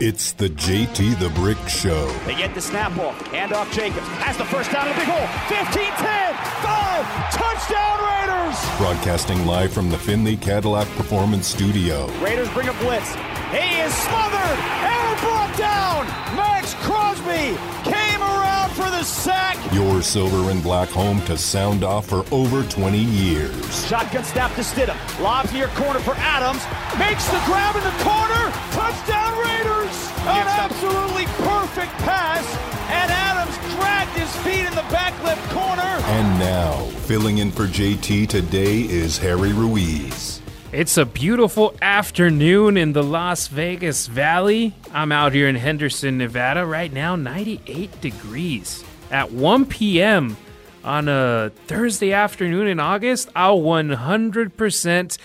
It's the JT the Brick Show. They get the snap ball. Hand off Jacobs. Has the first down in the big hole. 15 10. 5. Touchdown Raiders. Broadcasting live from the Findlay Cadillac Performance Studio. Raiders bring a blitz. He is smothered and brought down. Maxx Crosby came around for the sack. Your silver and black home to sound off for over 20 years. Shotgun snap to Stidham. Lobs near corner for Adams. Makes the grab in the corner. Touchdown Raiders. An absolutely perfect pass. And Adams dragged his feet in the back left corner. And now, filling in for JT today is Harry Ruiz. It's a beautiful afternoon in the Las Vegas Valley. I'm out here in Henderson, Nevada. Right now, 98 degrees. At 1 p.m. on a Thursday afternoon in August, I'll 100%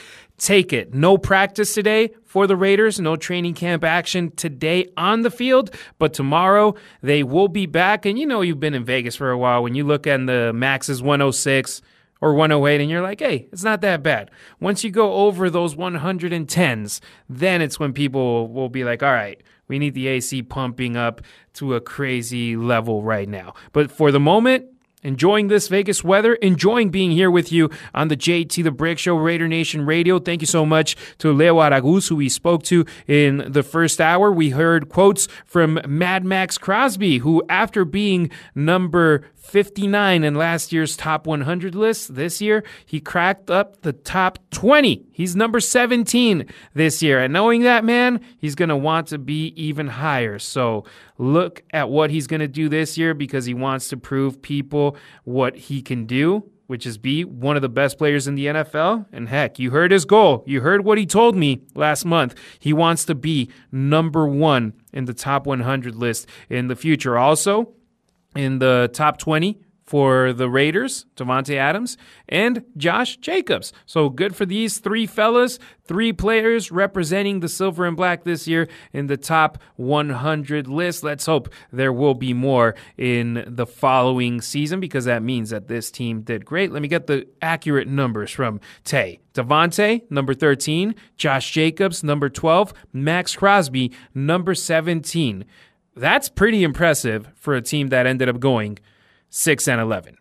take it. No practice today for the Raiders, no training camp action today on the field, but tomorrow they will be back. And you know, you've been in Vegas for a while. When you look at the Max's 106, or 108 and you're like, hey, it's not that bad. Once you go over those 110s, then it's when people will be like, all right, we need the AC pumping up to a crazy level right now. But for the moment, enjoying this Vegas weather, enjoying being here with you on the JT the Brick Show, Raider Nation Radio. Thank you so much to Leo Araguz, who we spoke to in the first hour. We heard quotes from Mad Maxx Crosby, who, after being number 59 in last year's top 100 list. This year, he cracked up the top 20. He's number 17 this year. And knowing that, man, he's going to want to be even higher. So look at what he's going to do this year because he wants to prove people what he can do. Which is be one of the best players in the NFL. And heck, you heard his goal. You heard what he told me last month. He wants to be number one in the top 100 list in the future. Also, in the top 20 for the Raiders, Davante Adams and Josh Jacobs. So good for these three fellas, three players representing the silver and black this year in the top 100 list. Let's hope there will be more in the following season because that means that this team did great. Let me get the accurate numbers from Tay. Davante, number 13, Josh Jacobs, number 12, Maxx Crosby, number 17. That's pretty impressive for a team that ended up going 6 and 11.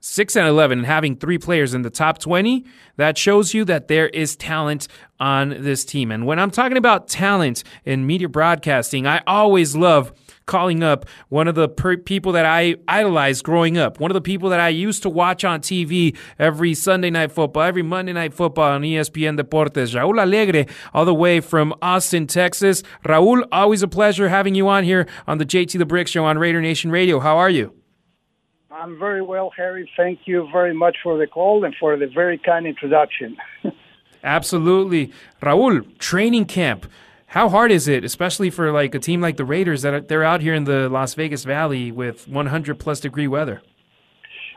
6 and 11 and having three players in the top 20, that shows you that there is talent on this team. And when I'm talking about talent in media broadcasting, I always love calling up one of the per- people that I idolized growing up, one of the people that I used to watch on TV every Sunday night football, every Monday night football on ESPN Deportes, Raul Allegre, all the way from Austin, Texas. Raul, always a pleasure having you on here on the JT the Brick Show on Raider Nation Radio. How are you? I'm very well, Harry. Thank you very much for the call and for the very kind introduction. Absolutely. Raul, training camp. How hard is it, especially for like a team like the Raiders that are, they're out here in the Las Vegas Valley with 100 plus degree weather?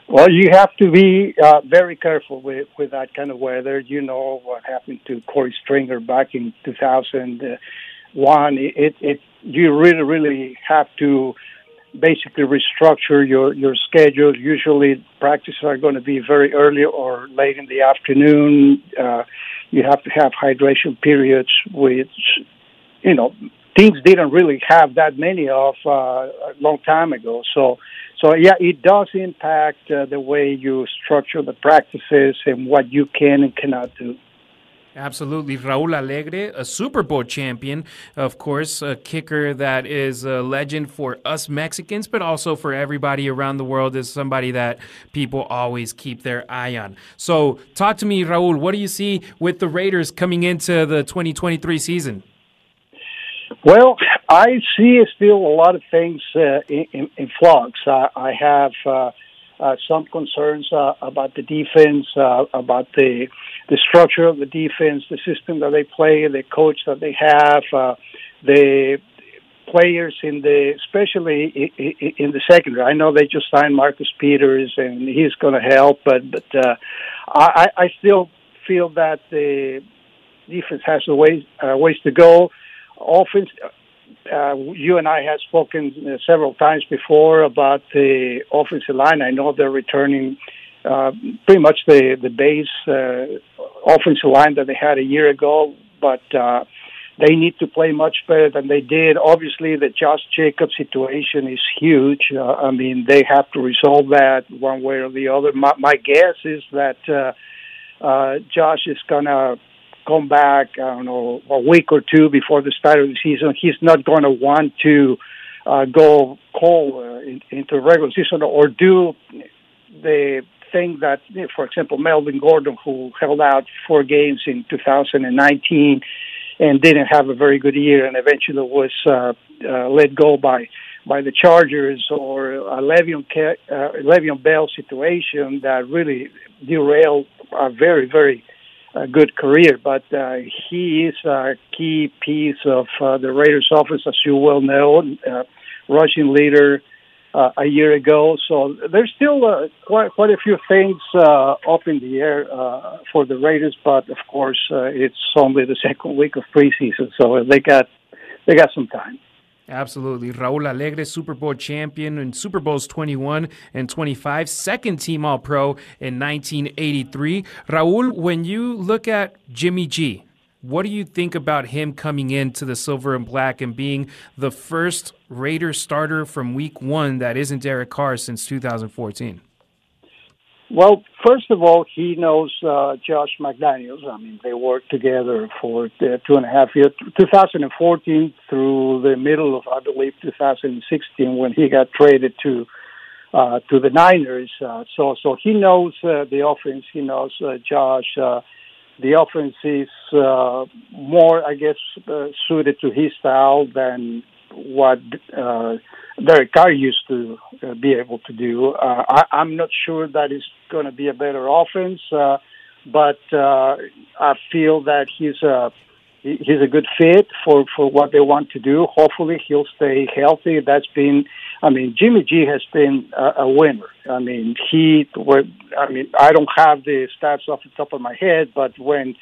Well, you have to be uh, very careful with with that kind of weather. You know what happened to Corey Stringer back in 2001. It it you really really have to basically restructure your your schedule. Usually, practices are going to be very early or late in the afternoon. Uh, you have to have hydration periods, which you know teams didn't really have that many of uh, a long time ago. So, so yeah, it does impact uh, the way you structure the practices and what you can and cannot do. Absolutely. Raul Allegre, a Super Bowl champion, of course, a kicker that is a legend for us Mexicans, but also for everybody around the world, is somebody that people always keep their eye on. So, talk to me, Raul. What do you see with the Raiders coming into the 2023 season? Well, I see still a lot of things uh, in, in, flux. Uh, I have uh, uh, some concerns uh, about the defense, uh, about the the structure of the defense, the system that they play, the coach that they have, uh, the players in the, especially in the secondary. I know they just signed Marcus Peters, and he's going to help, but but uh, I, I still feel that the defense has a ways ways to go. Offense, uh, you and I have spoken uh, several times before about the offensive line. I know they're returning uh, pretty much the the base uh, offensive line that they had a year ago, but uh, they need to play much better than they did. Obviously, the Josh Jacobs situation is huge. Uh, I mean, they have to resolve that one way or the other. My, my guess is that uh, uh, Josh is gonna come back. I don't know a week or two before the start of the season. He's not going to want to uh, go cold uh, in, into regular season or do the thing that, for example, Melvin Gordon, who held out four games in 2019 and didn't have a very good year, and eventually was uh, uh, let go by by the Chargers, or a Le'Veon, uh, Le'Veon Bell situation that really derailed a very very uh, good career. But uh, he is a key piece of uh, the Raiders' offense, as you well know, uh, rushing leader uh, a year ago. So there's still uh, quite quite a few things uh, up in the air uh, for the Raiders, but of course uh, it's only the second week of preseason, so they got they got some time. Absolutely. Raul Allegre, Super Bowl champion in Super Bowls 21 and 25, second team All Pro in 1983. Raul, when you look at Jimmy G, what do you think about him coming into the silver and black and being the first Raider starter from week one that isn't Derek Carr since 2014? Well, first of all, he knows uh, Josh McDaniels. I mean, they worked together for uh, two and a half years, 2014 through the middle of, I believe, 2016 when he got traded to uh, to the Niners. Uh, so, so he knows uh, the offense. He knows uh, Josh. Uh, the offense is uh, more, I guess, uh, suited to his style than what uh, Derek Carr used to uh, be able to do. Uh, I, I'm not sure that is going to be a better offense, uh, but uh, I feel that he's a he's a good fit for for what they want to do. Hopefully, he'll stay healthy. That's been, I mean, Jimmy G has been a, a winner. I mean, he, I mean, I don't have the stats off the top of my head, but when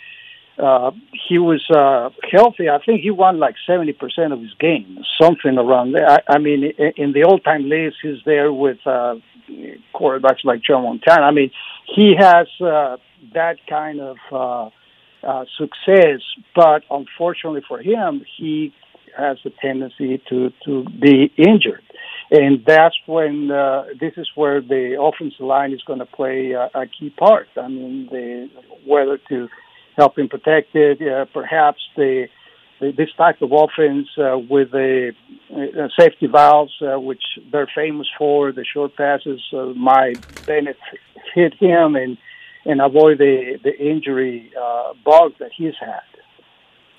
uh, he was uh, healthy. I think he won like 70% of his games, something around there. I, I mean, in, the old time list, he's there with uh, quarterbacks like Joe Montana. I mean, he has uh, that kind of uh, uh, success, but unfortunately for him, he has a tendency to, to be injured. And that's when uh, this is where the offensive line is going to play a, a key part. I mean, the, whether to help him protect it, uh, perhaps the, the, this type of offense uh, with the uh, safety valves, uh, which they're famous for, the short passes, uh, might benefit him and and avoid the the injury uh, bug that he's had.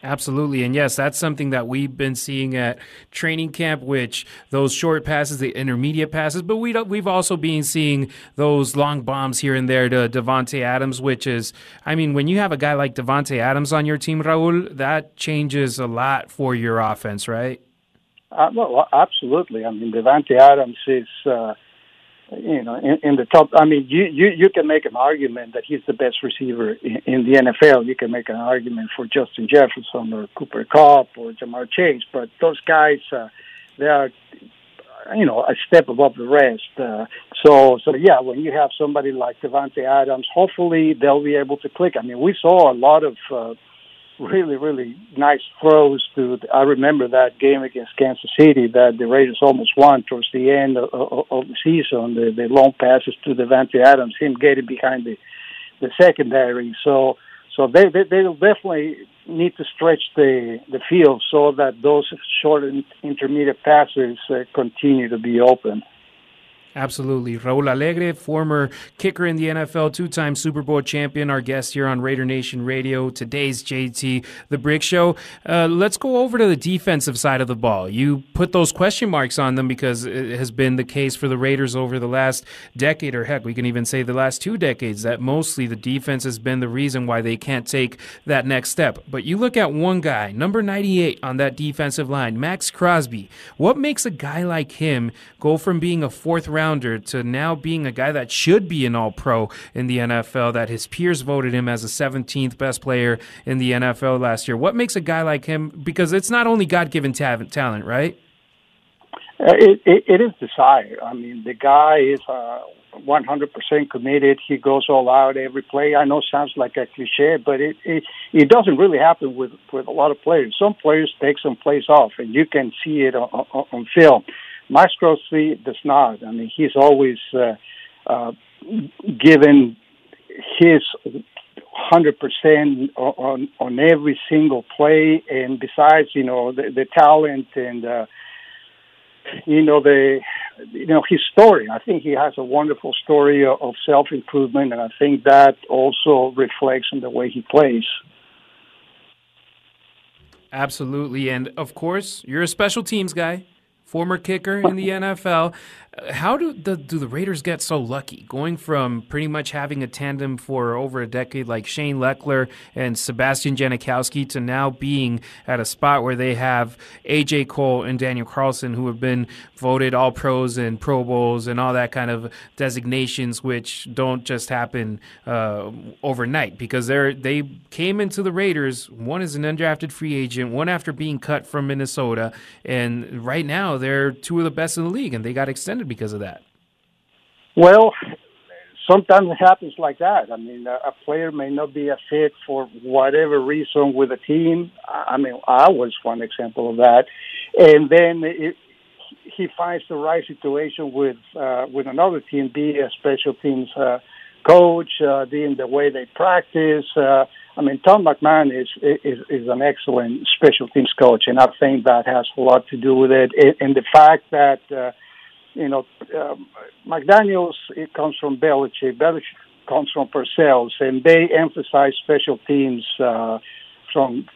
Absolutely. And yes, that's something that we've been seeing at training camp, which those short passes, the intermediate passes, but we we've also been seeing those long bombs here and there to Davante Adams, which is, I mean, when you have a guy like Davante Adams on your team, Raul, that changes a lot for your offense, right? Uh, well, absolutely. I mean, Davante Adams is, uh, you know, in, in the top. I mean, you, you you can make an argument that he's the best receiver in, in the NFL. You can make an argument for Justin Jefferson or Cooper Kupp or Ja'Marr Chase, but those guys, uh, they are, you know, a step above the rest. Uh, so, so yeah, when you have somebody like Davante Adams, hopefully they'll be able to click. I mean, we saw a lot of. Uh, really, really nice throws to. I remember that game against Kansas City that the Raiders almost won towards the end of, of, of the season. The, the long passes to Davante Adams, him getting behind the the secondary. So, so they they they'll definitely need to stretch the the field so that those short and intermediate passes uh, continue to be open. Absolutely. Raul Allegre, former kicker in the NFL, two time Super Bowl champion, our guest here on Raider Nation Radio. Today's JT, The Brick Show. Uh, let's go over to the defensive side of the ball. You put those question marks on them because it has been the case for the Raiders over the last decade, or heck, we can even say the last two decades, that mostly the defense has been the reason why they can't take that next step. But you look at one guy, number 98 on that defensive line, Maxx Crosby. What makes a guy like him go from being a fourth round rounder to now being a guy that should be an all pro in the NFL, that his peers voted him as the 17th best player in the NFL last year. What makes a guy like him? Because it's not only God given talent, right? Uh, it, it, it is desire. I mean, the guy is uh, 100% committed. He goes all out every play. I know sounds like a cliche, but it, it it doesn't really happen with with a lot of players. Some players take some plays off, and you can see it on, on, on film. Maxx Crosby does not. I mean, he's always uh, uh, given his hundred percent on on every single play, and besides, you know, the, the talent and uh, you know the you know his story. I think he has a wonderful story of self improvement, and I think that also reflects in the way he plays. Absolutely, and of course, you're a special teams guy former kicker in the NFL. How do the do the Raiders get so lucky, going from pretty much having a tandem for over a decade like Shane Lechler and Sebastian Janikowski to now being at a spot where they have AJ Cole and Daniel Carlson, who have been voted All Pros and Pro Bowls and all that kind of designations, which don't just happen uh, overnight because they they came into the Raiders. One is an undrafted free agent, one after being cut from Minnesota, and right now they're two of the best in the league, and they got extended because of that. Well, sometimes it happens like that. I mean, a player may not be a fit for whatever reason with a team. I mean, I was one example of that, and then it, he finds the right situation with uh, with another team, be a special teams uh, coach, uh, being the way they practice. Uh, I mean, Tom McMahon is, is is an excellent special teams coach, and I think that has a lot to do with it. And the fact that uh, you know um, McDaniel's it comes from Belichick, Belichick comes from Parcells, and they emphasize special teams uh, from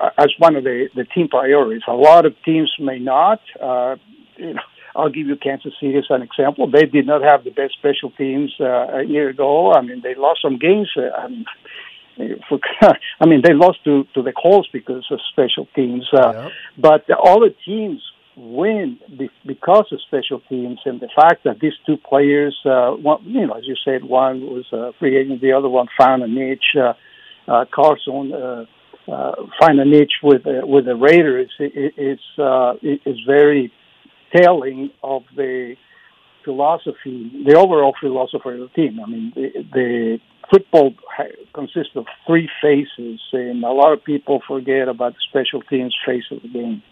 uh, as one of the the team priorities. A lot of teams may not. Uh, you know, I'll give you Kansas City as an example. They did not have the best special teams uh, a year ago. I mean, they lost some games. Uh, I mean, for, I mean, they lost to to the Colts because of special teams. Uh. But all the teams win because of special teams and the fact that these two players, uh, one, you know, as you said, one was a free agent, the other one found a niche. Uh, uh, Carson uh, uh, find a niche with uh, with the Raiders. It, it's uh, it, it's very telling of the philosophy, the overall philosophy of the team. I mean, the, the football consists of three phases, and a lot of people forget about the special teams phase of the game.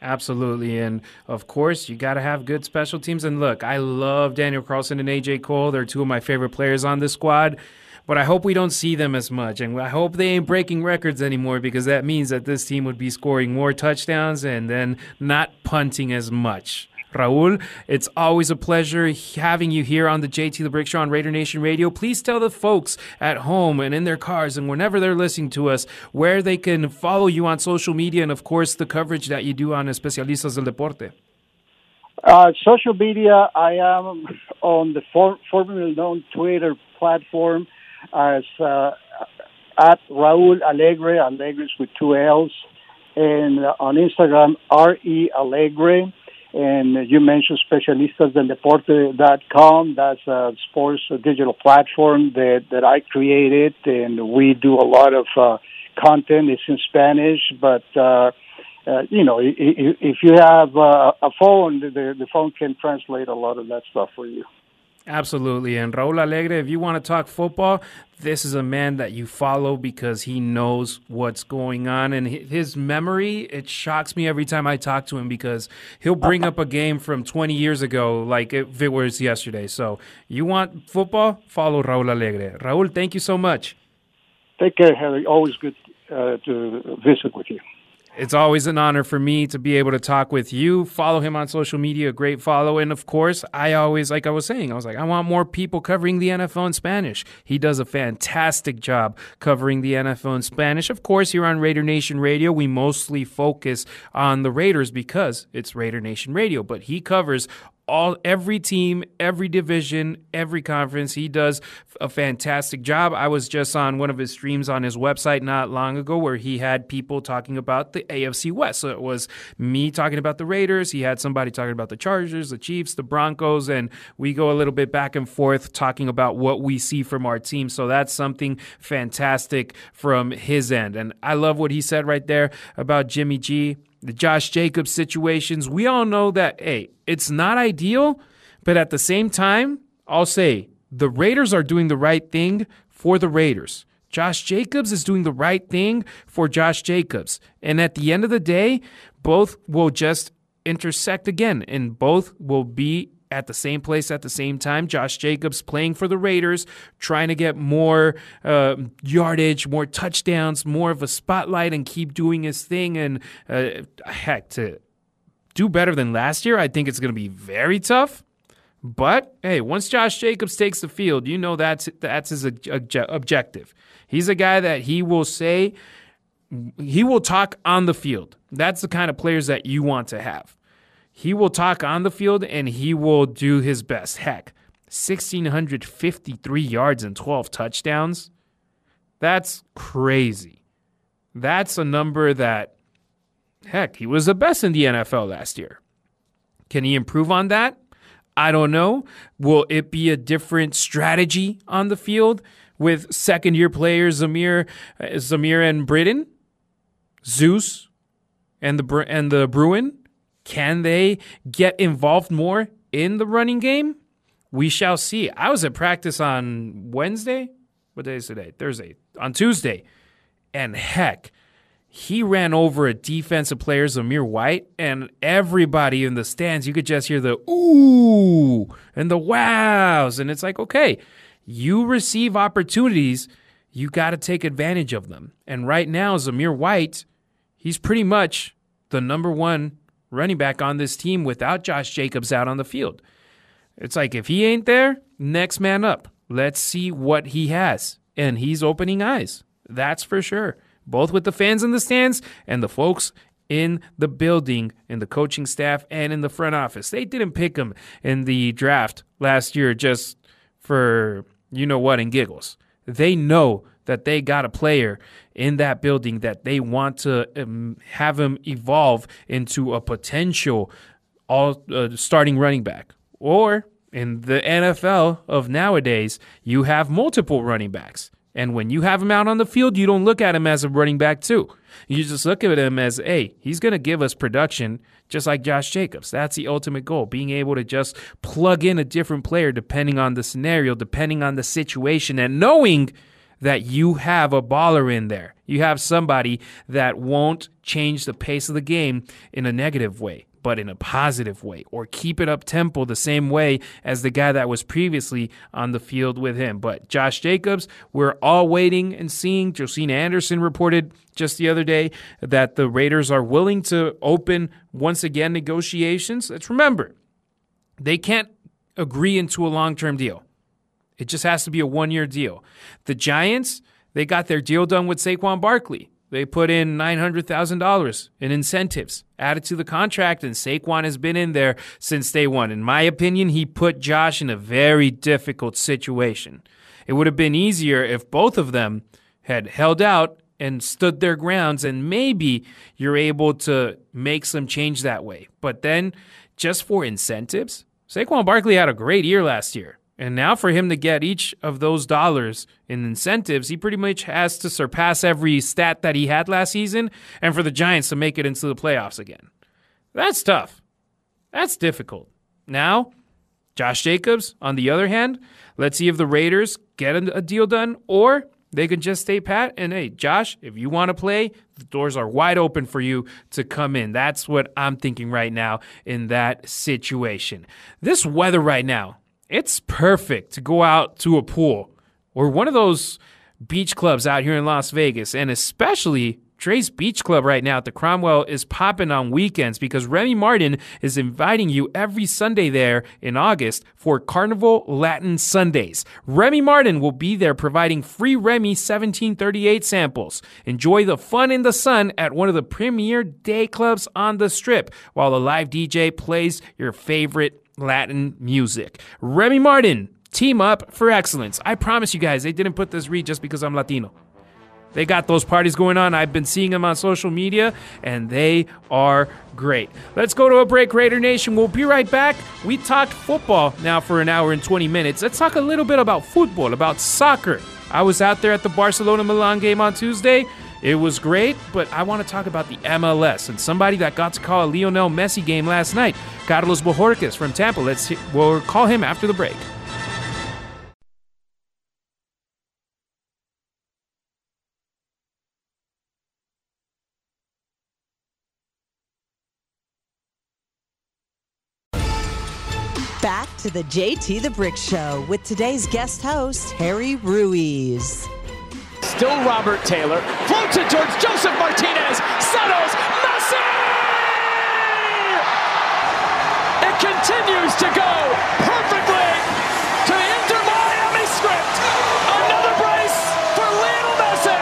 Absolutely. And of course, you got to have good special teams. And look, I love Daniel Carlson and AJ Cole. They're two of my favorite players on this squad. But I hope we don't see them as much. And I hope they ain't breaking records anymore because that means that this team would be scoring more touchdowns and then not punting as much. Raul, it's always a pleasure having you here on the JT the Brick Show on Raider Nation Radio. Please tell the folks at home and in their cars and whenever they're listening to us where they can follow you on social media and, of course, the coverage that you do on Especialistas del Deporte. Uh, social media, I am on the for- formerly known Twitter platform as uh, at Raul Allegre, Allegre with two L's, and on Instagram, R-E Allegre. And you mentioned Specialistas del Deporte.com. That's a sports digital platform that, that I created, and we do a lot of uh, content. It's in Spanish, but uh, uh, you know, if you have uh, a phone, the, the phone can translate a lot of that stuff for you. Absolutely. And Raul Allegre, if you want to talk football, this is a man that you follow because he knows what's going on. And his memory, it shocks me every time I talk to him because he'll bring up a game from 20 years ago like if it was yesterday. So you want football? Follow Raul Allegre. Raul, thank you so much. Take care, Harry. Always good uh, to visit with you. It's always an honor for me to be able to talk with you. Follow him on social media, great follow. And of course, I always, like I was saying, I was like, I want more people covering the NFL in Spanish. He does a fantastic job covering the NFL in Spanish. Of course, here on Raider Nation Radio, we mostly focus on the Raiders because it's Raider Nation Radio, but he covers all every team, every division, every conference. He does a fantastic job. I was just on one of his streams on his website not long ago where he had people talking about the AFC West. So it was me talking about the Raiders, he had somebody talking about the Chargers, the Chiefs, the Broncos, and we go a little bit back and forth talking about what we see from our team. So that's something fantastic from his end. And I love what he said right there about Jimmy G the Josh Jacobs situations. We all know that, hey, it's not ideal, but at the same time, I'll say the Raiders are doing the right thing for the Raiders. Josh Jacobs is doing the right thing for Josh Jacobs. And at the end of the day, both will just intersect again and both will be at the same place at the same time. Josh Jacobs playing for the Raiders, trying to get more uh, yardage, more touchdowns, more of a spotlight, and keep doing his thing. And uh, heck, to do better than last year, I think it's going to be very tough. But hey, once Josh Jacobs takes the field, you know that's that's his objective. He's a guy that he will say he will talk on the field. That's the kind of players that you want to have. He will talk on the field and he will do his best. Heck, 1653 yards and 12 touchdowns. That's crazy. That's a number that heck, he was the best in the NFL last year. Can he improve on that? I don't know. Will it be a different strategy on the field with second year players Zamir, uh, Zamir and Britton, Zeus, and the and the Bruin? Can they get involved more in the running game? We shall see. I was at practice on Wednesday. What day is today? Thursday. On Tuesday. And heck, he ran over a defensive player, Zamir White, and everybody in the stands, you could just hear the ooh and the wows. And it's like, okay, you receive opportunities, you got to take advantage of them. And right now, Zamir White, he's pretty much the number one running back on this team without Josh Jacobs out on the field. It's like, if he ain't there, next man up. Let's see what he has. And he's opening eyes. That's for sure both with the fans in the stands and the folks in the building, in the coaching staff, and in the front office. They didn't pick him in the draft last year just for you know what and giggles. They know that they got a player in that building that they want to um, have him evolve into a potential all uh, starting running back. Or in the NFL of nowadays, you have multiple running backs. And when you have him out on the field, you don't look at him as a running back, too. You just look at him as, hey, he's going to give us production just like Josh Jacobs. That's the ultimate goal, being able to just plug in a different player depending on the scenario, depending on the situation, and knowing that you have a baller in there. You have somebody that won't change the pace of the game in a negative way but in a positive way, or keep it up tempo the same way as the guy that was previously on the field with him. But Josh Jacobs, we're all waiting and seeing. Josina Anderson reported just the other day that the Raiders are willing to open once again negotiations. Let's remember, they can't agree into a long term deal. It just has to be a one year deal. The Giants, they got their deal done with Saquon Barkley. They put in $900,000 in incentives added to the contract, and Saquon has been in there since day one. In my opinion, he put Josh in a very difficult situation. It would have been easier if both of them had held out and stood their grounds, and maybe you're able to make some change that way. But then, just for incentives, Saquon Barkley had a great year last year. And now, for him to get each of those dollars in incentives, he pretty much has to surpass every stat that he had last season, and for the Giants to make it into the playoffs again. That's tough. That's difficult. Now, Josh Jacobs, on the other hand, let's see if the Raiders get a deal done, or they can just stay pat. And hey, Josh, if you want to play, the doors are wide open for you to come in. That's what I'm thinking right now in that situation. This weather right now, it's perfect to go out to a pool or one of those beach clubs out here in Las Vegas, and especially Drai's Beach Club right now at the Cromwell is popping on weekends because Remy Martin is inviting you every Sunday there in August for Carnival Latin Sundays. Remy Martin will be there providing free Remy 1738 samples. Enjoy the fun in the sun at one of the premier day clubs on the strip while the live DJ plays your favorite Latin music. Remy Martin, team up for excellence. I promise you guys, they didn't put this read just because I'm Latino. They got those parties going on. I've been seeing them on social media, and they are great. Let's go to a break, Raider Nation. We'll be right back. We talked football now for an hour and 20 minutes. Let's talk a little bit about football, about soccer. I was out there at the Barcelona Milan game on Tuesday. It was great, but I want to talk about the MLS and somebody that got to call a Lionel Messi game last night, Carlos Bojorquez from Tampa. Let's we'll call him after the break. Back to the JT the Brick Show with today's guest host, Harry Ruiz. Still Robert Taylor. Floats it towards Josef Martinez. Settles. Messi! It continues to go perfectly to the Inter Miami script. Another brace for Lionel Messi.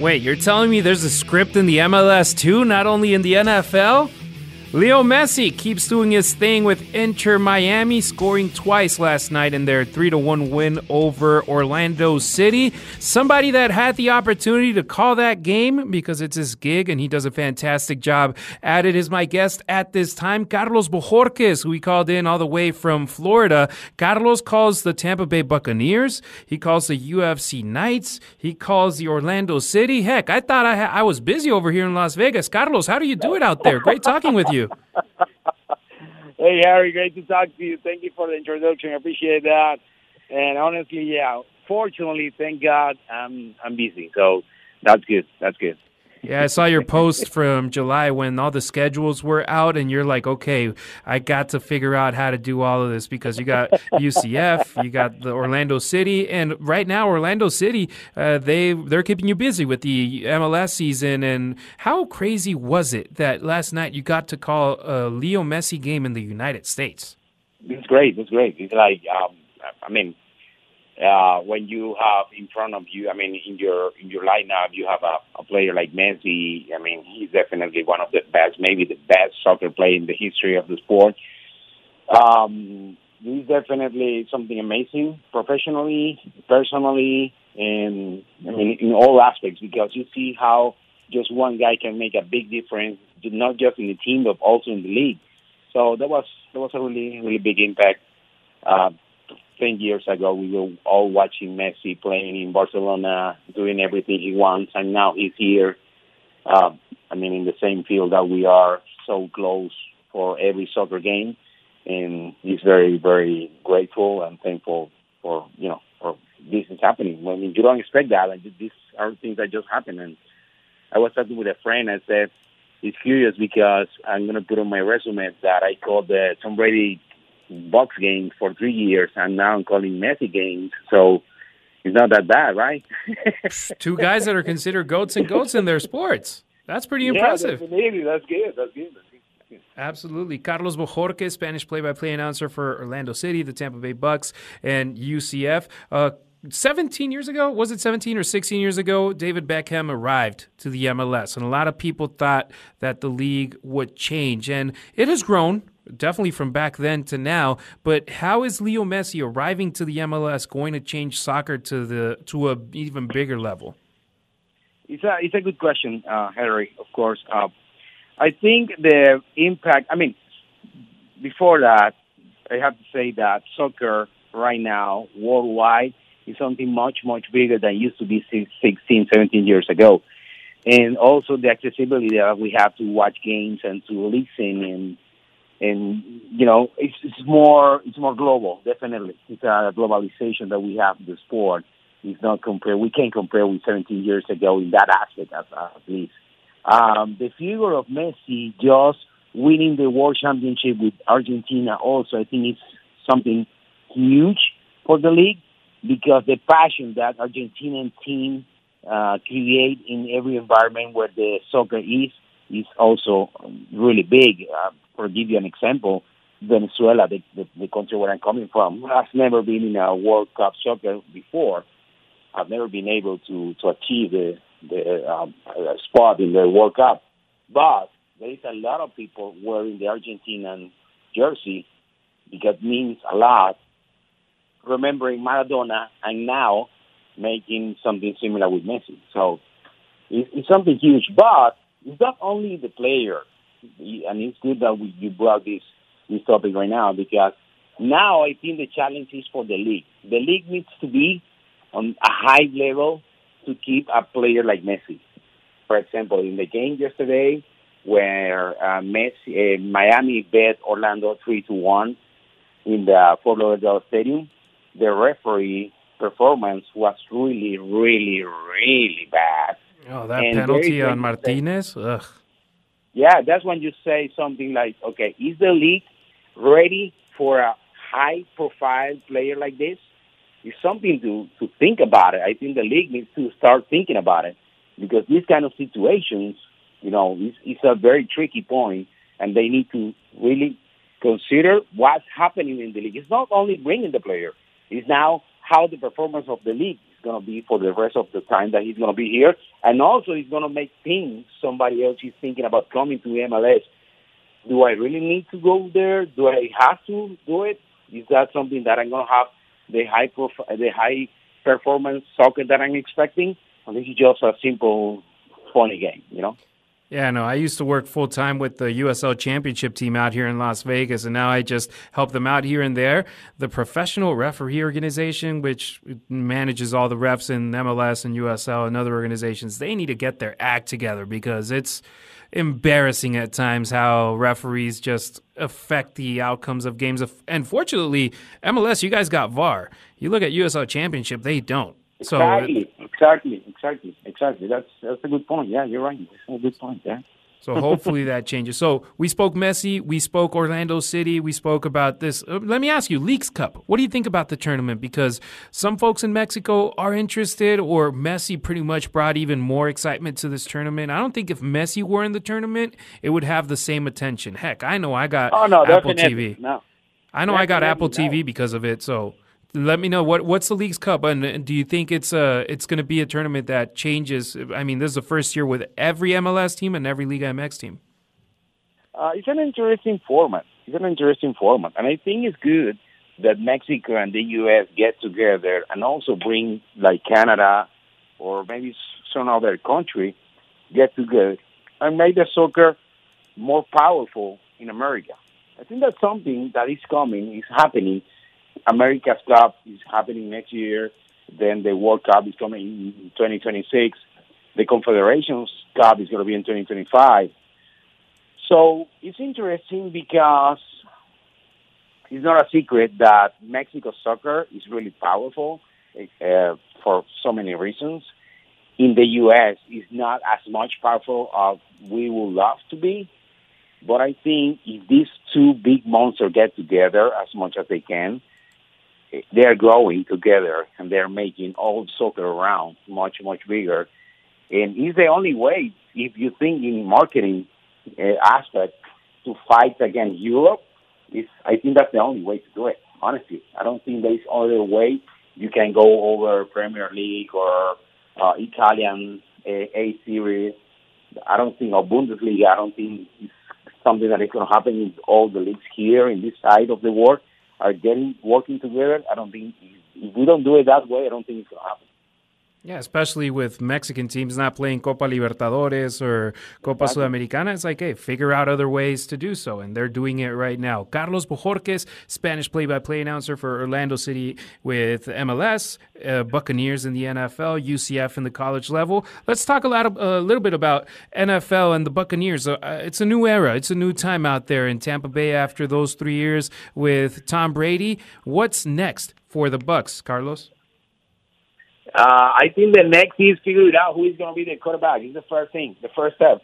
Wait, you're telling me there's a script in the MLS too, not only in the NFL? Leo Messi keeps doing his thing with Inter Miami, scoring twice last night in their 3 1 win over Orlando City. Somebody that had the opportunity to call that game because it's his gig and he does a fantastic job at it is my guest at this time, Carlos Bojorquez, who he called in all the way from Florida. Carlos calls the Tampa Bay Buccaneers, he calls the UCF Knights, he calls the Orlando City. Heck, I thought I, ha- I was busy over here in Las Vegas. Carlos, how do you do it out there? Great talking with you. hey, Harry, great to talk to you. Thank you for the introduction. I appreciate that. And honestly, yeah, fortunately, thank God, I'm I'm busy, so that's good. That's good. Yeah, I saw your post from July when all the schedules were out, and you're like, okay, I got to figure out how to do all of this because you got UCF, you got the Orlando City, and right now Orlando City, uh, they they're keeping you busy with the MLS season. And how crazy was it that last night you got to call a Leo Messi game in the United States? It's great. It's great. It's like, um, I mean, uh, when you have in front of you, I mean, in your in your lineup, you have a, a player like Messi. I mean, he's definitely one of the best, maybe the best soccer player in the history of the sport. Um, he's definitely something amazing, professionally, personally, and I mean, in all aspects. Because you see how just one guy can make a big difference, not just in the team but also in the league. So that was that was a really really big impact. Uh, 10 years ago, we were all watching Messi playing in Barcelona, doing everything he wants, and now he's here. Uh, I mean, in the same field that we are so close for every soccer game, and he's very, very grateful and thankful for you know for this is happening. I mean, you don't expect that, and these are things that just happen. And I was talking with a friend. I said, "It's curious because I'm to put on my resume that I called the Tom Brady Bucks games for three years, and now I'm calling Messi games. So it's not that bad, right? Two guys that are considered goats and goats in their sports. That's pretty impressive. Yeah. That's good. That's good. That's good. Absolutely. Carlos Bojorquez, Spanish play by play announcer for Orlando City, the Tampa Bay Bucks, and UCF. Uh, 17 years ago, was it 17 or 16 years ago, David Beckham arrived to the MLS. And a lot of people thought that the league would change. And it has grown definitely from back then to now. But how is Leo Messi arriving to the MLS going to change soccer to the to a even bigger level? It's a it's a good question, uh, Harry. Of course, uh, I think the impact. I mean, before that, I have to say that soccer right now worldwide is something much much bigger than it used to be 16, 17 years ago. And also the accessibility that we have to watch games and to listen and and you know it's, it's more it's more global. Definitely, it's a globalization that we have in the sport. It's not compare. We can't compare with 17 years ago in that aspect, at, at least. Um, the figure of Messi just winning the world championship with Argentina also, I think, it's something huge for the league because the passion that Argentinian team uh, create in every environment where the soccer is is also really big. Uh, for give you an example, Venezuela, the, the, the country where I'm coming from, has never been in a World Cup soccer before. I've never been able to to achieve the the um, spot in the World Cup, but there is a lot of people wearing the Argentinian jersey because it means a lot. Remembering Maradona and now making something similar with Messi, so it's, it's something huge. But it's not only the player and it's good that we, you brought this this topic right now because now I think the challenge is for the league. The league needs to be on a high level to keep a player like Messi. For example, in the game yesterday, where uh, Messi, uh, Miami bet Orlando three to one in the Fort Lauderdale Stadium, the referee performance was really, really, really bad. Oh, that and penalty on Martinez. Ugh yeah, that's when you say something like, okay, is the league ready for a high-profile player like this It's something to to think about it. I think the league needs to start thinking about it because these kind of situations, you know, it's, it's a very tricky point, and they need to really consider what's happening in the league. It's not only bringing the player; it's now how the performance of the league going to be for the rest of the time that he's going to be here, and also he's going to make things somebody else is thinking about coming to MLS. Do I really need to go there? Do I have to do it? Is that something that I'm going to have the high prof- uh, the high performance soccer that I'm expecting? Or this is just a simple funny game, you know? Yeah, no, I used to work full time with the USL Championship team out here in Las Vegas, and now I just help them out here and there. The Professional Referee Organization, which manages all the refs in MLS and USL and other organizations, they need to get their act together because it's embarrassing at times how referees just affect the outcomes of games. And fortunately, MLS, you guys got VAR. You look at USL Championship, they don't. So exactly, exactly, exactly, exactly. That's that's a good point. Yeah, you're right. That's a good point. Yeah. So hopefully that changes. So we spoke Messi, we spoke Orlando City, we spoke about this. Uh, let me ask you, Leagues Cup. What do you think about the tournament? Because some folks in Mexico are interested, or Messi pretty much brought even more excitement to this tournament. I don't think if Messi were in the tournament, it would have the same attention. Heck, I know I got oh, no, Apple TV. No. I know definitely I got Apple TV no. because of it. So let me know what what's the Leagues Cup, and do you think it's uh it's going to be a tournament that changes? I mean, this is the first year with every MLS team and every Liga MX team. Uh, it's an interesting format. It's an interesting format, and I think it's good that Mexico and the U.S. get together and also bring like Canada or maybe some other country get together and make the soccer more powerful in America. I think that's something that is coming, is happening America's Cup is happening next year. Then the World Cup is coming in 2026. The Confederations Cup is going to be in 2025. So it's interesting because it's not a secret that Mexico soccer is really powerful uh, for so many reasons. In the U.S., it's not as much powerful as we would love to be. But I think if these two big monsters get together as much as they can, they're growing together and they're making all soccer around much much bigger. And it's the only way if you think in marketing uh, aspect to fight against Europe is I think that's the only way to do it honestly. I don't think there's other way you can go over Premier League or uh, Italian uh, A series. I don't think or Bundesliga I don't think it's something that is going to happen in all the leagues here in this side of the world are getting working together. I don't think if we don't do it that way, I don't think it's to happen. Yeah, especially with Mexican teams not playing Copa Libertadores or Copa exactly. Sudamericana, it's like, hey, figure out other ways to do so, and they're doing it right now. Carlos Bojorquez, Spanish play-by-play announcer for Orlando City with MLS, uh, Buccaneers in the NFL, UCF in the college level. Let's talk a, lot of, a little bit about NFL and the Buccaneers. Uh, it's a new era. It's a new time out there in Tampa Bay after those three years with Tom Brady. What's next for the Bucks, Carlos? Uh, I think the next is figuring out who is going to be the quarterback. It's the first thing, the first step.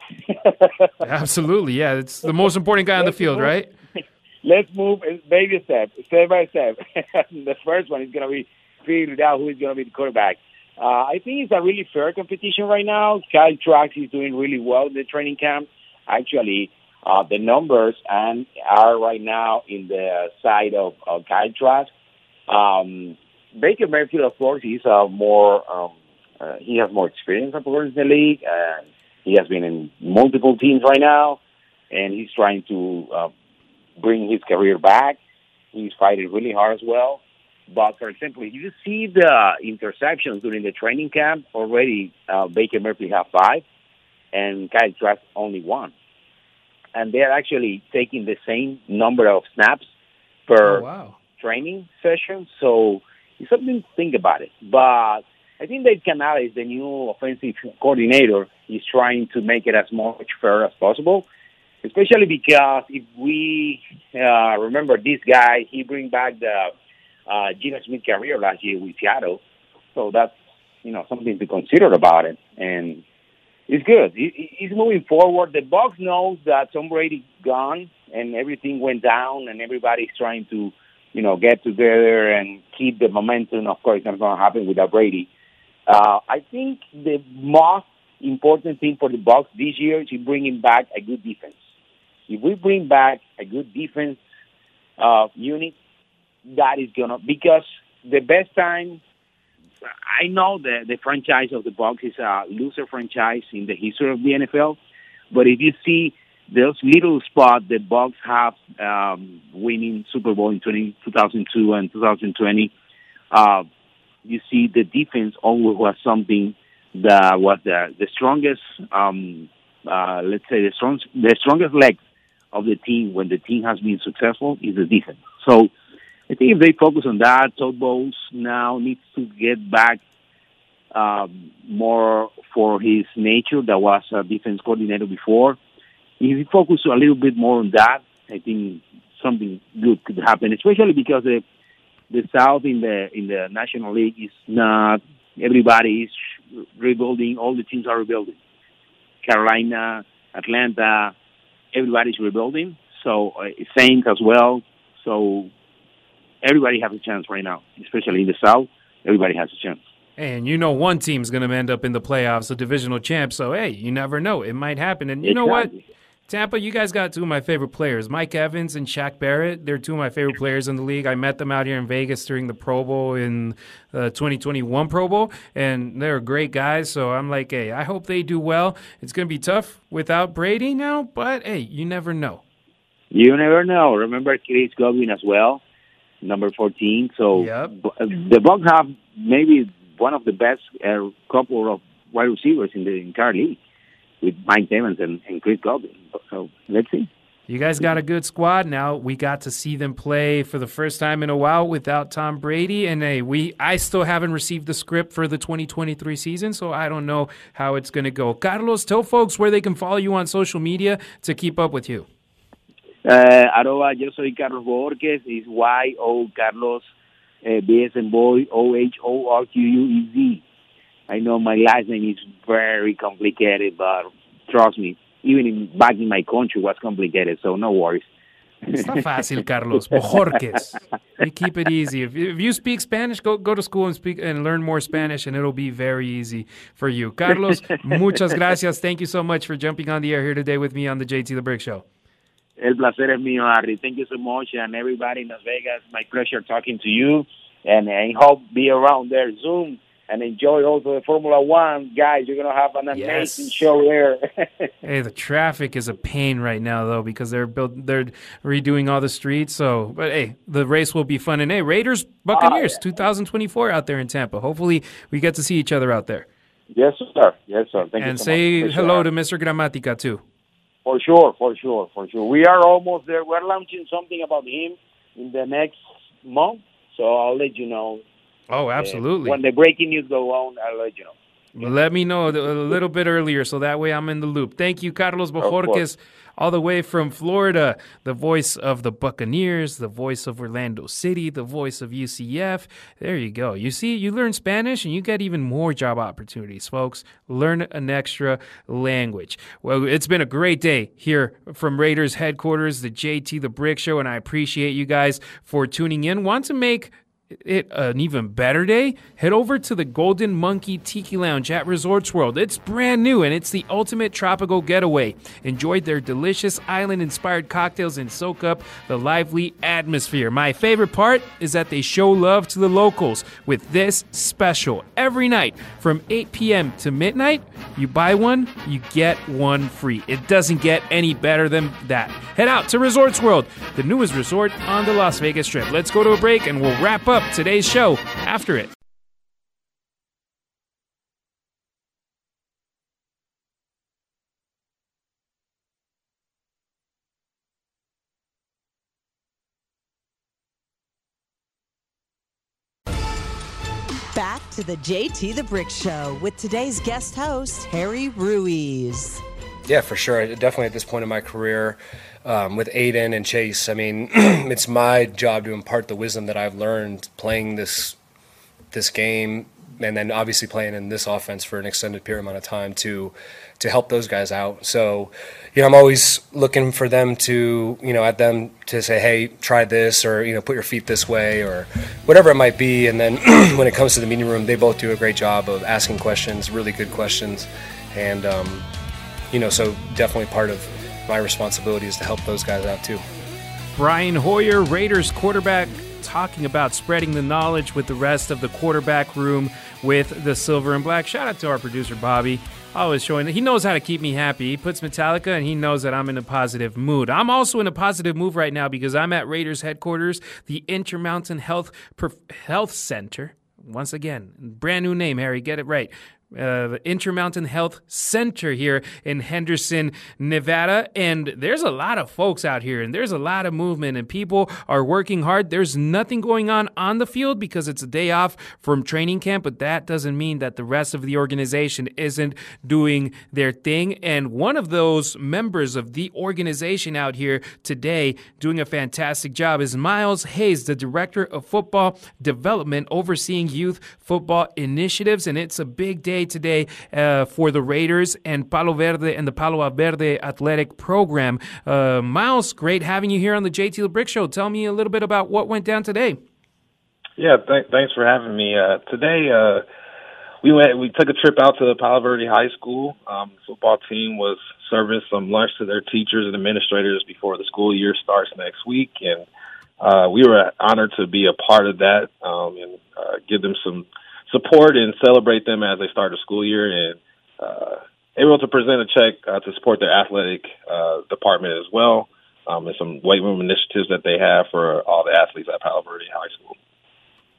Absolutely, yeah. It's the most important guy on the field, move, right? Let's move baby step, step by step. the first one is going to be figuring out who is going to be the quarterback. Uh, I think it's a really fair competition right now. Kyle Trask is doing really well in the training camp. Actually, uh, the numbers and are right now in the side of, of Kyle Trask. Um, Baker Mayfield, of course, he's a more um, uh, he has more experience, of course, in the league, and he has been in multiple teams right now, and he's trying to uh, bring his career back. He's fighting really hard as well. But for example, if you see the interceptions during the training camp already, uh, Baker Mayfield have five, and Kyle Trask only one, and they're actually taking the same number of snaps per oh, wow. training session. So it's something to think about it. But I think Dave Canales, the new offensive coordinator, is trying to make it as much fair as possible. Especially because if we uh, remember this guy, he bring back the uh, Geno Smith career last year with Seattle, so that's you know something to consider about it. And it's good. He's moving forward. The Bucks knows that Tom Brady gone and everything went down, and everybody's trying to, you know, get together and keep the momentum. Of course, it's not going to happen without Brady. Uh, I think the most important thing for the Bucs this year is bringing back a good defense. If we bring back a good defense uh, unit, that is gonna because the best time. I know that the franchise of the Bucs is a loser franchise in the history of the NFL, but if you see those little spots the Bucs have um, winning Super Bowl in 20, 2002 and 2020, uh, you see the defense always was something that was the the strongest. Um, uh, let's say the strong the strongest leg of the team when the team has been successful is the defense. So I think if they focus on that, Todd Bowles now needs to get back um, more for his nature that was a defense coordinator before. If he focus a little bit more on that, I think something good could happen, especially because the the South in the in the National League is not everybody is rebuilding. All the teams are rebuilding. Carolina, Atlanta, everybody's rebuilding. So uh, Saints as well. So everybody has a chance right now, especially in the South. Everybody has a chance. And you know one team's going to end up in the playoffs, a divisional champ. So hey, you never know; it might happen. And you exactly. know what? Tampa, you guys got two of my favorite players, Mike Evans and Shaq Barrett. They're two of my favorite players in the league. I met them out here in Vegas during the Pro Bowl in uh, 2021 Pro Bowl, and they're great guys. So I'm like, hey, I hope they do well. It's going to be tough without Brady now, but hey, you never know. You never know. Remember Chris Godwin as well, number 14. So yep. the Bucs have maybe one of the best uh, couple of wide receivers in the entire league with Mike Evans and, and Chris Godwin. So let's see. You guys got a good squad now. We got to see them play for the first time in a while without Tom Brady, and hey, we I still haven't received the script for the 2023 season, so I don't know how it's going to go. Carlos, tell folks where they can follow you on social media to keep up with you. Uh, arroba, yo soy Carlos Bojorquez. Is Y O Carlos uh, B S and boy O H O R Q U E Z. I know my last name is very complicated, but trust me, even in, back in my country was complicated, so no worries. Está fácil, Carlos. Bojorquez. We keep it easy. If you, if you speak Spanish, go go to school and speak and learn more Spanish, and it'll be very easy for you. Carlos, muchas gracias. Thank you so much for jumping on the air here today with me on the JT the Brick Show. El placer es mío, Harry. Thank you so much, and everybody in Las Vegas. My pleasure talking to you, and I hope be around there soon and enjoy also the Formula One. Guys, you're going to have an amazing yes. show there. hey, the traffic is a pain right now, though, because they're build, they're redoing all the streets. So, but hey, the race will be fun. And hey, Raiders Buccaneers, uh, 2024 out there in Tampa. Hopefully, we get to see each other out there. Yes, sir. Yes, sir. Thank and you so say hello to Mr. Gramatica, too. For sure, for sure, for sure. We are almost there. We're launching something about him in the next month, so I'll let you know Oh, absolutely. when the breaking news go on, I'll let you know. Let me know a little bit earlier so that way I'm in the loop. Thank you, Carlos Bojorquez, all the way from Florida, the voice of the Buccaneers, the voice of Orlando City, the voice of UCF. There you go. You see, you learn Spanish and you get even more job opportunities, folks. Learn an extra language. Well, it's been a great day here from Raiders headquarters, the JT the Brick Show, and I appreciate you guys for tuning in. Want to make it an even better day, head over to the Golden Monkey Tiki Lounge at Resorts World. It's brand new and it's the ultimate tropical getaway. Enjoy their delicious island inspired cocktails and soak up the lively atmosphere. My favorite part is that they show love to the locals with this special. Every night from 8 p.m. to midnight, you buy one, you get one free. It doesn't get any better than that. Head out to Resorts World, the newest resort on the Las Vegas Strip. Let's go to a break and we'll wrap up up today's show after it. Back to the JT the Brick Show with today's guest host, Harry Ruiz. Yeah, for sure. Definitely at this point in my career, um, with Aidan and Chase. I mean, it's my job to impart the wisdom that I've learned playing this this game and then obviously playing in this offense for an extended period amount of time to to help those guys out. So, you know, I'm always looking for them to, you know, at them to say, hey, try this, or you know, put your feet this way, or whatever it might be. And then when it comes to the meeting room, they both do a great job of asking questions, really good questions, and um, you know, so definitely part of my responsibility is to help those guys out too. Brian Hoyer, Raiders quarterback, talking about spreading the knowledge with the rest of the quarterback room with the silver and black. Shout out to our producer, Bobby. Always showing that he knows how to keep me happy. He puts Metallica and he knows that I'm in a positive mood. I'm also in a positive mood right now because I'm at Raiders headquarters, the Intermountain Health Health Center. Once again, brand new name, Harry. Get it right uh, Intermountain Health Center here in Henderson, Nevada. And there's a lot of folks out here, and there's a lot of movement, and people are working hard. There's nothing going on on the field because it's a day off from training camp, but that doesn't mean that the rest of the organization isn't doing their thing. And one of those members of the organization out here today doing a fantastic job is Miles Hayes, the director of football development, overseeing youth football initiatives. And it's a big day today uh, for the Raiders and Palo Verde and the Palo Verde Athletic Program. Uh, Miles, great having you here on the JT the Brick Show. Tell me a little bit about what went down today. Yeah, th- thanks for having me. Uh, today, uh, we went. We took a trip out to the Palo Verde High School. Um, football team was serving some lunch to their teachers and administrators before the school year starts next week, and uh, we were honored to be a part of that um, and uh, give them some support and celebrate them as they start the school year and uh, able to present a check uh, to support their athletic uh, department as well um, and some weight room initiatives that they have for all the athletes at Palo Verde High School.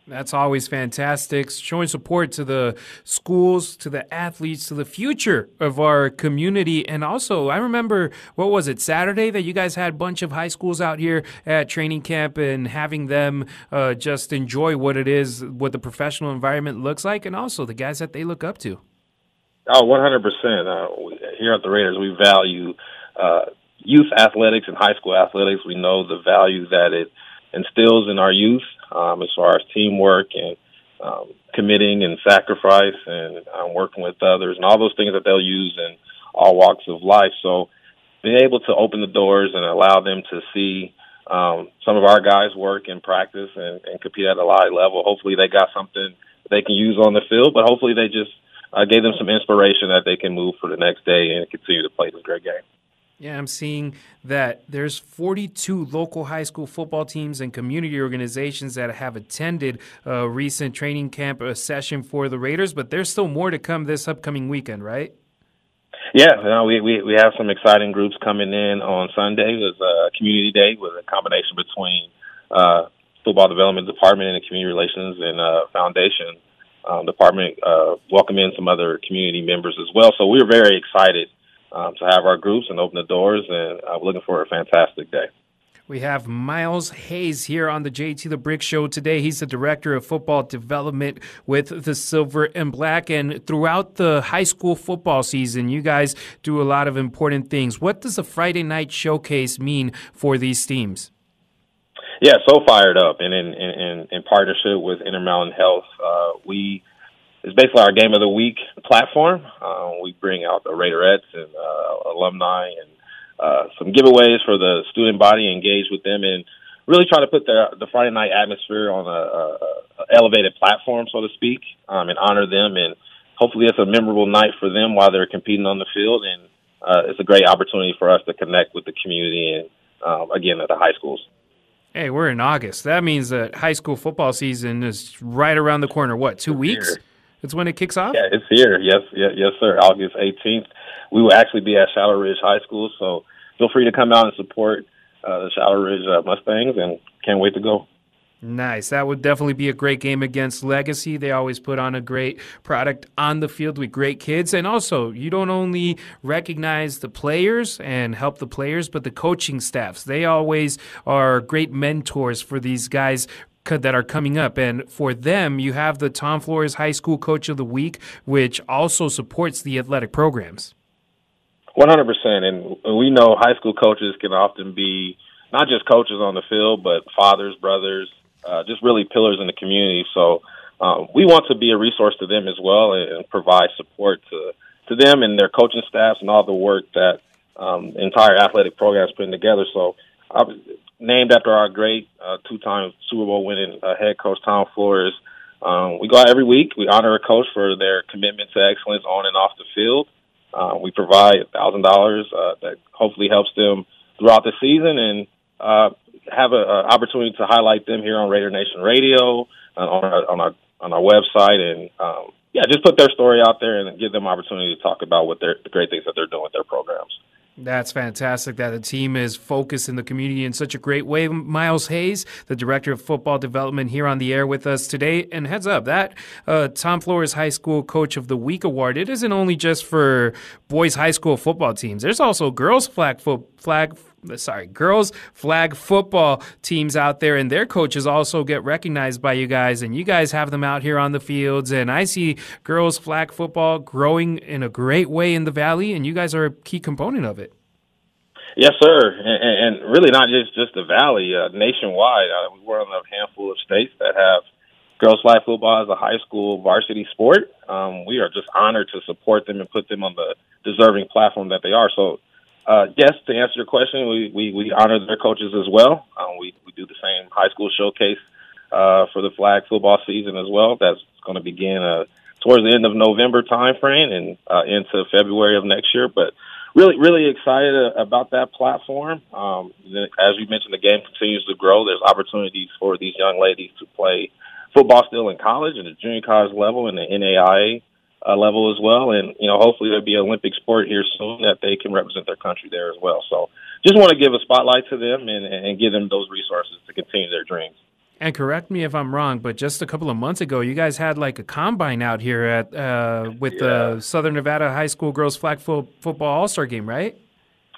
That's always fantastic. Showing support to the schools, to the athletes, to the future of our community. And also, I remember, what was it, Saturday that you guys had a bunch of high schools out here at training camp and having them uh, just enjoy what it is, what the professional environment looks like, and also the guys that they look up to. Oh, 100%. Uh, here at the Raiders, we value uh, youth athletics and high school athletics. We know the value that it instills in our youth um, as far as teamwork and um, committing and sacrifice and um, working with others and all those things that they'll use in all walks of life. So being able to open the doors and allow them to see um, some of our guys work and practice and, and compete at a high level. Hopefully they got something they can use on the field, but hopefully they just uh, gave them some inspiration that they can move for the next day and continue to play this great game. Yeah, I'm seeing that there's 42 local high school football teams and community organizations that have attended a recent training camp session for the Raiders, but there's still more to come this upcoming weekend, right? Yeah, you know, we, we we have some exciting groups coming in on Sunday. There's a community day with a combination between uh, football development department and the community relations and uh, foundation um, department. Uh, welcome in some other community members as well. So we're very excited um, to have our groups and open the doors. And I'm looking for a fantastic day. We have Miles Hayes here on the JT the Brick Show today. He's the director of football development with the Silver and Black. And throughout the high school football season, you guys do a lot of important things. What does the Friday night showcase mean for these teams? Yeah, so fired up, and in in, in partnership with Intermountain Health, uh, we it's basically our game of the week platform. Uh, we bring out the Raiderettes and uh, alumni and uh, some giveaways for the student body, engage with them, and really try to put the the Friday night atmosphere on a, a, a elevated platform, so to speak, um, and honor them. And hopefully, it's a memorable night for them while they're competing on the field, and uh, it's a great opportunity for us to connect with the community and um, again at the high schools. Hey, we're in August. That means that high school football season is right around the corner. What, two weeks? It's when it kicks off? Yeah, it's here. Yes, yes, yes, sir. August 18th. We will actually be at Shadow Ridge High School, so feel free to come out and support uh, the Shadow Ridge uh, Mustangs, and can't wait to go. Nice. That would definitely be a great game against Legacy. They always put on a great product on the field with great kids. And also, you don't only recognize the players and help the players, but the coaching staffs. They always are great mentors for these guys that are coming up. And for them, you have the Tom Flores High School Coach of the Week, which also supports the athletic programs. 100%. And we know high school coaches can often be not just coaches on the field, but fathers, brothers, uh, just really pillars in the community. So um, we want to be a resource to them as well and, and provide support to to them and their coaching staffs and all the work that um, entire athletic program is putting together. So, was named after our great uh, two-time Super Bowl winning uh, head coach Tom Flores. Um, we go out every week. We honor a coach for their commitment to excellence on and off the field. Uh, we provide thousand uh, dollars that hopefully helps them throughout the season and uh, have an opportunity to highlight them here on Raider Nation Radio uh, on our on our on our website and um, yeah, just put their story out there and give them opportunity to talk about what they're, the great things that they're doing with their programs. That's fantastic that the team is focused in the community in such a great way. Miles Hayes, the director of football development, here on the air with us today. And heads up, that uh, Tom Flores High School Coach of the Week award, it isn't only just for boys' high school football teams. There's also girls' flag, fo- flag sorry, girls flag football teams out there, and their coaches also get recognized by you guys, and you guys have them out here on the fields. And I see girls flag football growing in a great way in the Valley, and you guys are a key component of it. Yes, sir, and, and really not just just the Valley, uh, nationwide. Uh, we're on a handful of states that have girls flag football as a high school varsity sport. Um, we are just honored to support them and put them on the deserving platform that they are. So uh, yes, to answer your question, we, we, we honor their coaches as well. Um, we, we do the same high school showcase uh, for the flag football season as well. That's going to begin uh, towards the end of November timeframe and uh, into February of next year. But really, really excited about that platform. Um, as you mentioned, the game continues to grow. There's opportunities for these young ladies to play football still in college and the junior college level and the NAIA uh, level as well. And, you know, hopefully there'll be an Olympic sport here soon that they can represent their country there as well. So just want to give a spotlight to them and, and give them those resources to continue their dreams. And correct me if I'm wrong, but just a couple of months ago, you guys had like a combine out here at uh, with yeah. the Southern Nevada High School girls flag fo- football All Star game, right?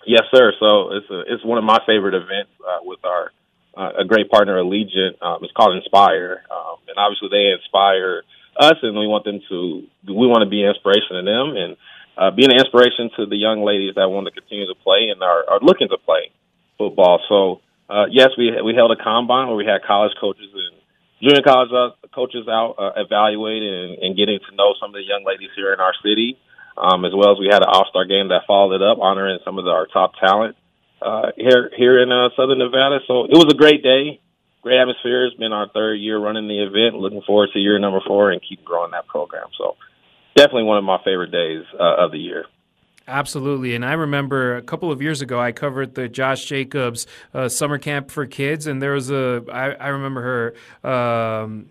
Yes, sir. So it's a, it's one of my favorite events uh, with our uh, a great partner, Allegiant. Um, it's called Inspire, um, and obviously they inspire us, and we want them to. We want to be an inspiration to them, and uh, being an inspiration to the young ladies that want to continue to play and are, are looking to play football. So, uh, yes, we we held a combine where we had college coaches and junior college uh, coaches out uh, evaluating and, and getting to know some of the young ladies here in our city, um, as well as we had an All Star game that followed it up, honoring some of the, our top talent uh, here here in uh, Southern Nevada. So it was a great day great atmosphere. It's been our third year running the event. Looking forward to year number four and keep growing that program. So definitely one of my favorite days uh, of the year. Absolutely. And I remember a couple of years ago, I covered the Josh Jacobs uh, summer camp for kids, and there was a, I, I remember her, um,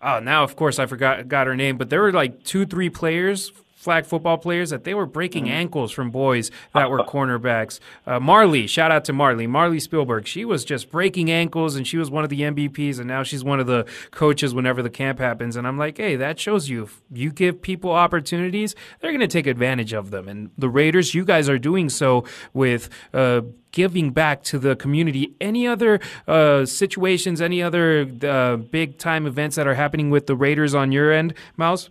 oh, now of course I forgot got her name, but there were like two, three players flag football players that they were breaking mm-hmm. ankles from boys that were cornerbacks. Uh, Marley, shout out to Marley, Marley Spielberg. She was just breaking ankles, and she was one of the MVPs, and now she's one of the coaches whenever the camp happens. And I'm like, hey, that shows you if you give people opportunities, they're going to take advantage of them. And the Raiders, you guys are doing so with. Uh, giving back to the community. Any other uh, situations, any other uh, big time events that are happening with the Raiders on your end, Miles?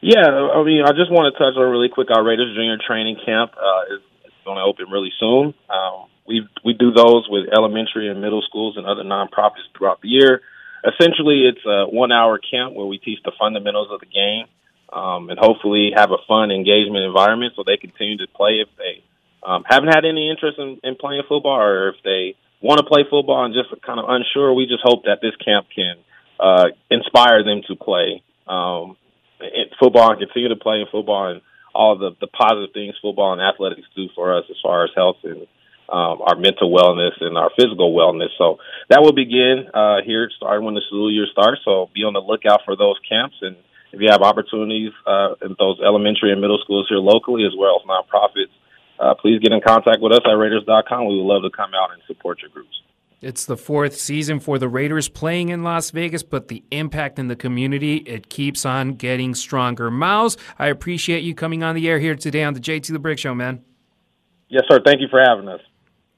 Yeah, I mean, I just want to touch on really quick. Our Raiders Junior Training Camp uh, is, is going to open really soon. Um, we we do those with elementary and middle schools and other nonprofits throughout the year. Essentially, it's a one-hour camp where we teach the fundamentals of the game um, and hopefully have a fun engagement environment so they continue to play if they um, haven't had any interest in, in playing football or if they want to play football and just kind of unsure. We just hope that this camp can uh, inspire them to play. Um, football and continue to play in football and all the the positive things football and athletics do for us as far as health and um, our mental wellness and our physical wellness. So that will begin uh, here starting when the school year starts. So be on the lookout for those camps and if you have opportunities uh, in those elementary and middle schools here locally as well as nonprofits, uh, please get in contact with us at Raiders.com. We would love to come out and support your groups. It's the fourth season for the Raiders playing in Las Vegas, but the impact in the community, it keeps on getting stronger. Miles, I appreciate you coming on the air here today on the JT the Brick Show, man. Yes, sir. Thank you for having us.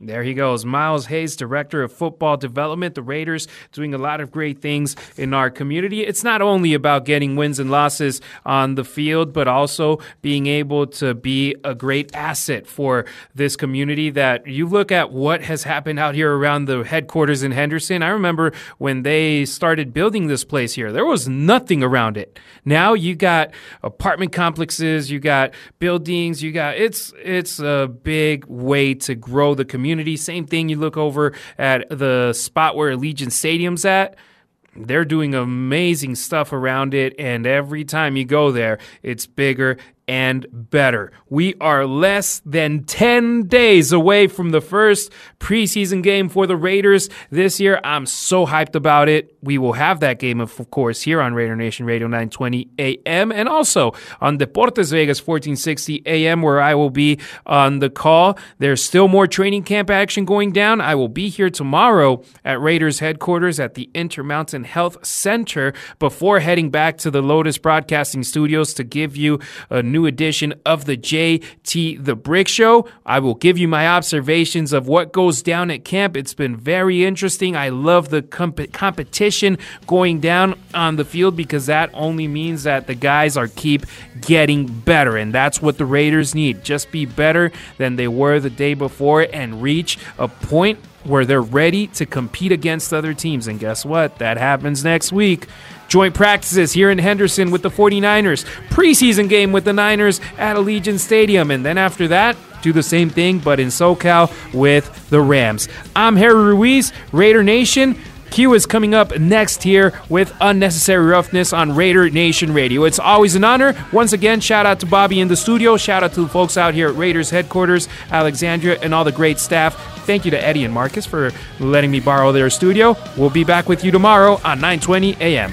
There he goes. Miles Hayes, Director of Football Development. The Raiders doing a lot of great things in our community. It's not only about getting wins and losses on the field, but also being able to be a great asset for this community that you look at what has happened out here around the headquarters in Henderson. I remember when they started building this place here, there was nothing around it. Now you got apartment complexes, you got buildings, you got it's it's a big way to grow the community community. Same thing, you look over at the spot where Allegiant Stadium's at they're doing amazing stuff around it and every time you go there it's bigger and better. We are less than 10 days away from the first preseason game for the Raiders this year. I'm so hyped about it. We will have that game, of course, here on Raider Nation Radio 920 AM and also on Deportes Vegas 1460 AM, where I will be on the call. There's still more training camp action going down. I will be here tomorrow at Raiders headquarters at the Intermountain Health Center before heading back to the Lotus Broadcasting Studios to give you a new edition of the JT The Brick Show. I will give you my observations of what goes down at camp. It's been very interesting. I love the comp- competition going down on the field because that only means that the guys are keep getting better and that's what the Raiders need. Just be better than they were the day before and reach a point where they're ready to compete against other teams. And guess what? That happens next week. Joint practices here in Henderson with the 49ers. Preseason game with the Niners at Allegiant Stadium. And then after that, do the same thing, but in SoCal with the Rams. I'm Harry Ruiz, Raider Nation. Q is coming up next here with Unnecessary Roughness on Raider Nation Radio. It's always an honor. Once again, shout out to Bobby in the studio. Shout out to the folks out here at Raiders headquarters, Alexandria, and all the great staff. Thank you to Eddie and Marcus for letting me borrow their studio. We'll be back with you tomorrow on 920 a.m.